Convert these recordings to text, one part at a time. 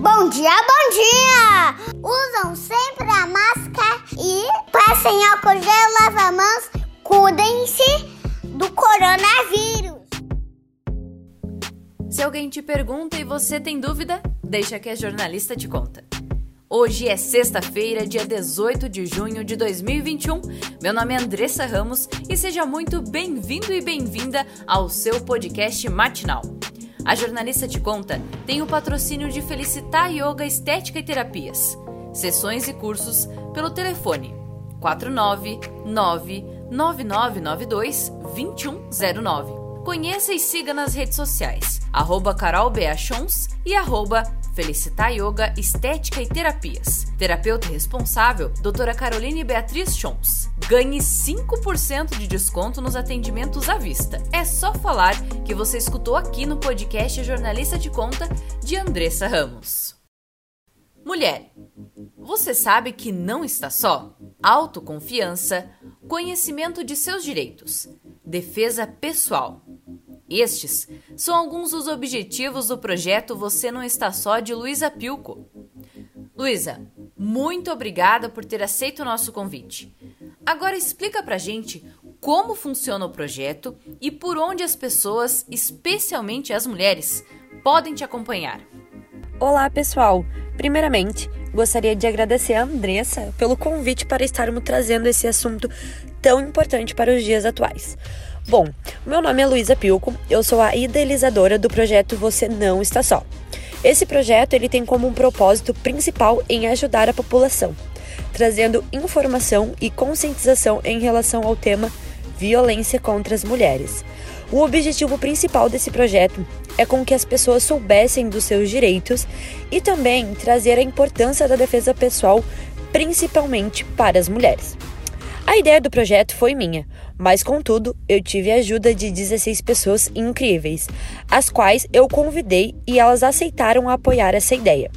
Bom dia, bom dia! Usam sempre a máscara e passem álcool gel, lava mãos, cuidem-se do coronavírus. Se alguém te pergunta e você tem dúvida, deixa que a jornalista te conta. Hoje é sexta-feira, dia 18 de junho de 2021. Meu nome é Andressa Ramos e seja muito bem-vindo e bem-vinda ao seu podcast matinal. A jornalista te conta tem o patrocínio de Felicitar Yoga Estética e Terapias. Sessões e cursos pelo telefone 499 9992 2109. Conheça e siga nas redes sociais, arroba carolbeachons e arroba Felicitar Yoga Estética e Terapias. Terapeuta responsável, doutora Caroline Beatriz Chons. Ganhe 5% de desconto nos atendimentos à vista. É só falar que você escutou aqui no podcast Jornalista de Conta de Andressa Ramos. Mulher, você sabe que não está só? Autoconfiança, conhecimento de seus direitos, defesa pessoal estes são alguns dos objetivos do projeto Você Não Está Só de Luísa Pilco. Luísa, muito obrigada por ter aceito o nosso convite. Agora explica pra gente como funciona o projeto e por onde as pessoas, especialmente as mulheres, podem te acompanhar. Olá, pessoal! Primeiramente, gostaria de agradecer a Andressa pelo convite para estarmos trazendo esse assunto tão importante para os dias atuais. Bom, meu nome é Luísa Pilco, eu sou a idealizadora do projeto Você Não Está Só. Esse projeto ele tem como um propósito principal em ajudar a população, trazendo informação e conscientização em relação ao tema violência contra as mulheres. O objetivo principal desse projeto é com que as pessoas soubessem dos seus direitos e também trazer a importância da defesa pessoal, principalmente para as mulheres. A ideia do projeto foi minha, mas contudo, eu tive a ajuda de 16 pessoas incríveis, as quais eu convidei e elas aceitaram apoiar essa ideia.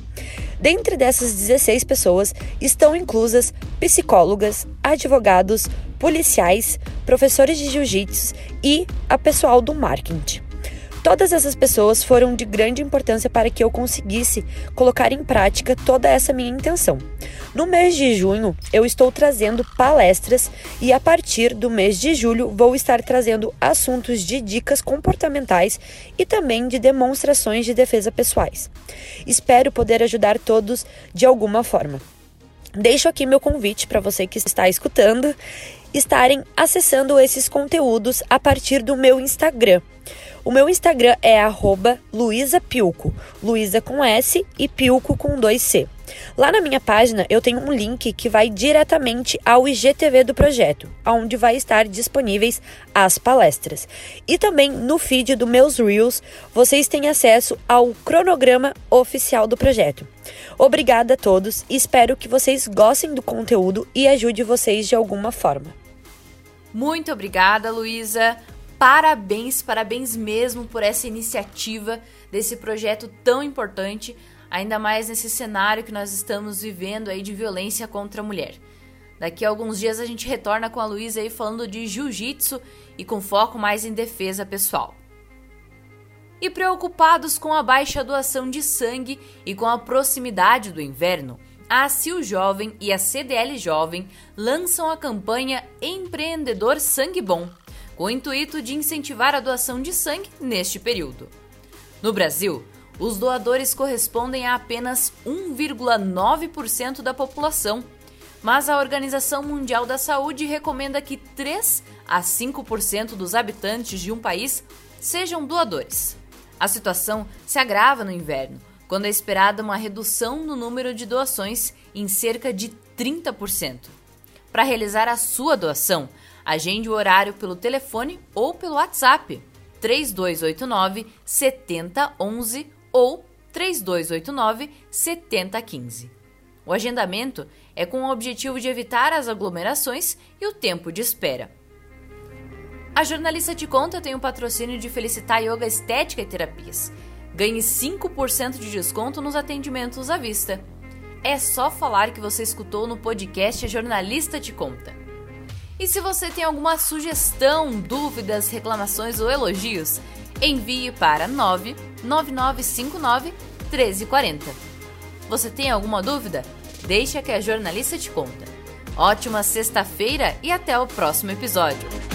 Dentre dessas 16 pessoas estão inclusas psicólogas, advogados, policiais, professores de jiu-jitsu e a pessoal do marketing. Todas essas pessoas foram de grande importância para que eu conseguisse colocar em prática toda essa minha intenção. No mês de junho, eu estou trazendo palestras e a partir do mês de julho vou estar trazendo assuntos de dicas comportamentais e também de demonstrações de defesa pessoais. Espero poder ajudar todos de alguma forma. Deixo aqui meu convite para você que está escutando estarem acessando esses conteúdos a partir do meu Instagram. O meu Instagram é @luisapilco, Luísa com S e Pilco com dois C. Lá na minha página eu tenho um link que vai diretamente ao IGTV do projeto, onde vai estar disponíveis as palestras. E também no feed do meus Reels vocês têm acesso ao cronograma oficial do projeto. Obrigada a todos espero que vocês gostem do conteúdo e ajude vocês de alguma forma. Muito obrigada, Luísa. Parabéns, parabéns mesmo por essa iniciativa desse projeto tão importante, ainda mais nesse cenário que nós estamos vivendo aí de violência contra a mulher. Daqui a alguns dias a gente retorna com a Luísa aí falando de jiu-jitsu e com foco mais em defesa pessoal. E preocupados com a baixa doação de sangue e com a proximidade do inverno, a ACIL Jovem e a CDL Jovem lançam a campanha Empreendedor Sangue Bom com o intuito de incentivar a doação de sangue neste período. No Brasil, os doadores correspondem a apenas 1,9% da população, mas a Organização Mundial da Saúde recomenda que 3 a 5% dos habitantes de um país sejam doadores. A situação se agrava no inverno, quando é esperada uma redução no número de doações em cerca de 30%. Para realizar a sua doação, Agende o horário pelo telefone ou pelo WhatsApp 3289 7011 ou 3289 7015. O agendamento é com o objetivo de evitar as aglomerações e o tempo de espera. A jornalista de conta tem o patrocínio de Felicitar Yoga Estética e Terapias. Ganhe 5% de desconto nos atendimentos à vista. É só falar que você escutou no podcast A Jornalista Te Conta. E se você tem alguma sugestão, dúvidas, reclamações ou elogios, envie para 99959 1340. Você tem alguma dúvida? Deixa que a jornalista te conta. Ótima sexta-feira e até o próximo episódio.